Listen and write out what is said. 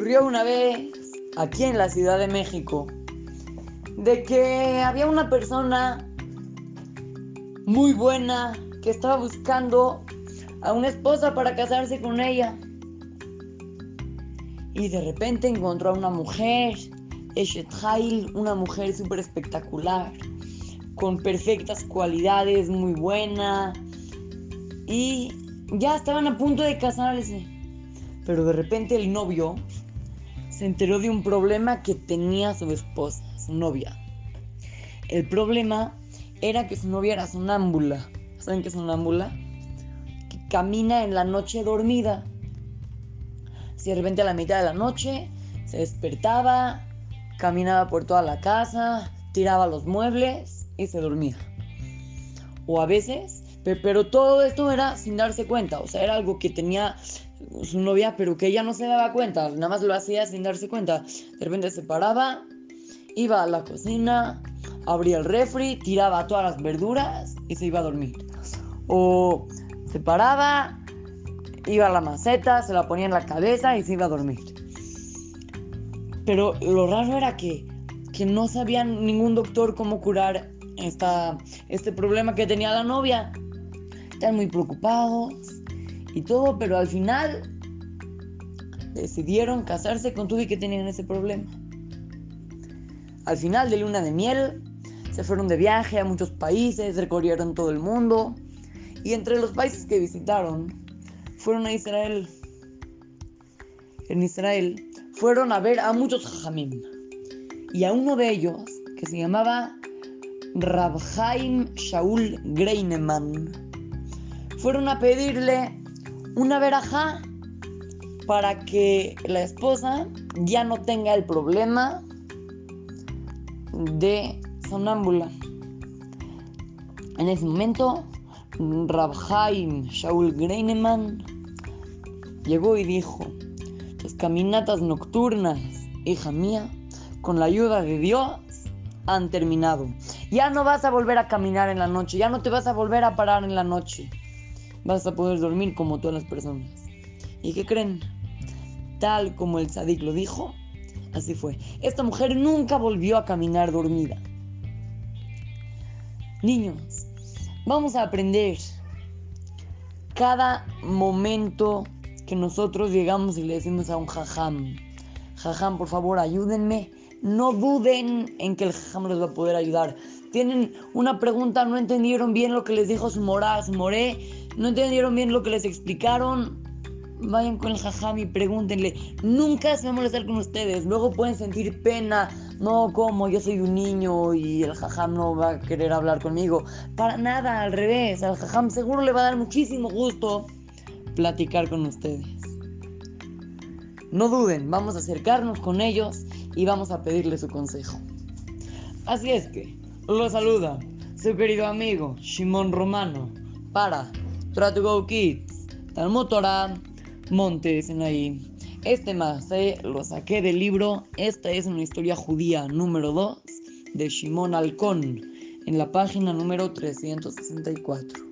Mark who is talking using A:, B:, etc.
A: Ocurrió una vez aquí en la Ciudad de México de que había una persona muy buena que estaba buscando a una esposa para casarse con ella. Y de repente encontró a una mujer, Eshet Hail, una mujer súper espectacular, con perfectas cualidades, muy buena. Y ya estaban a punto de casarse. Pero de repente el novio se enteró de un problema que tenía su esposa, su novia. El problema era que su novia era sonámbula. ¿Saben qué es sonámbula? Que camina en la noche dormida. Si de repente a la mitad de la noche se despertaba, caminaba por toda la casa, tiraba los muebles y se dormía. O a veces, pero todo esto era sin darse cuenta, o sea, era algo que tenía su novia, pero que ella no se daba cuenta, nada más lo hacía sin darse cuenta. De repente se paraba, iba a la cocina, abría el refri, tiraba todas las verduras y se iba a dormir. O se paraba, iba a la maceta, se la ponía en la cabeza y se iba a dormir. Pero lo raro era que, que no sabía ningún doctor cómo curar esta, este problema que tenía la novia. Estaban muy preocupados y todo, pero al final decidieron casarse con y que tenían ese problema. Al final de luna de miel, se fueron de viaje a muchos países, recorrieron todo el mundo y entre los países que visitaron fueron a Israel. En Israel fueron a ver a muchos jajamim y a uno de ellos que se llamaba Rabhaim Shaul Greineman. Fueron a pedirle una verajá para que la esposa ya no tenga el problema de sonámbula. En ese momento, Rabhaim Shaul Greineman llegó y dijo, las caminatas nocturnas, hija mía, con la ayuda de Dios, han terminado. Ya no vas a volver a caminar en la noche, ya no te vas a volver a parar en la noche vas a poder dormir como todas las personas. ¿Y qué creen? Tal como el Sadik lo dijo, así fue. Esta mujer nunca volvió a caminar dormida. Niños, vamos a aprender cada momento que nosotros llegamos y le decimos a un jajam, jajam, por favor, ayúdenme. No duden en que el jajam les va a poder ayudar. Tienen una pregunta, no entendieron bien lo que les dijo su morá, su moré, no entendieron bien lo que les explicaron, vayan con el jajam y pregúntenle. Nunca se va a molestar con ustedes. Luego pueden sentir pena. No, como yo soy un niño y el jajam no va a querer hablar conmigo. Para nada, al revés. Al jajam seguro le va a dar muchísimo gusto platicar con ustedes. No duden, vamos a acercarnos con ellos y vamos a pedirle su consejo. Así es que, lo saluda su querido amigo Shimon Romano para Try to Go Kids, Talmud Torah, Montes en ahí. Este más eh, lo saqué del libro Esta es una historia judía número 2 de Shimon Alcón en la página número 364.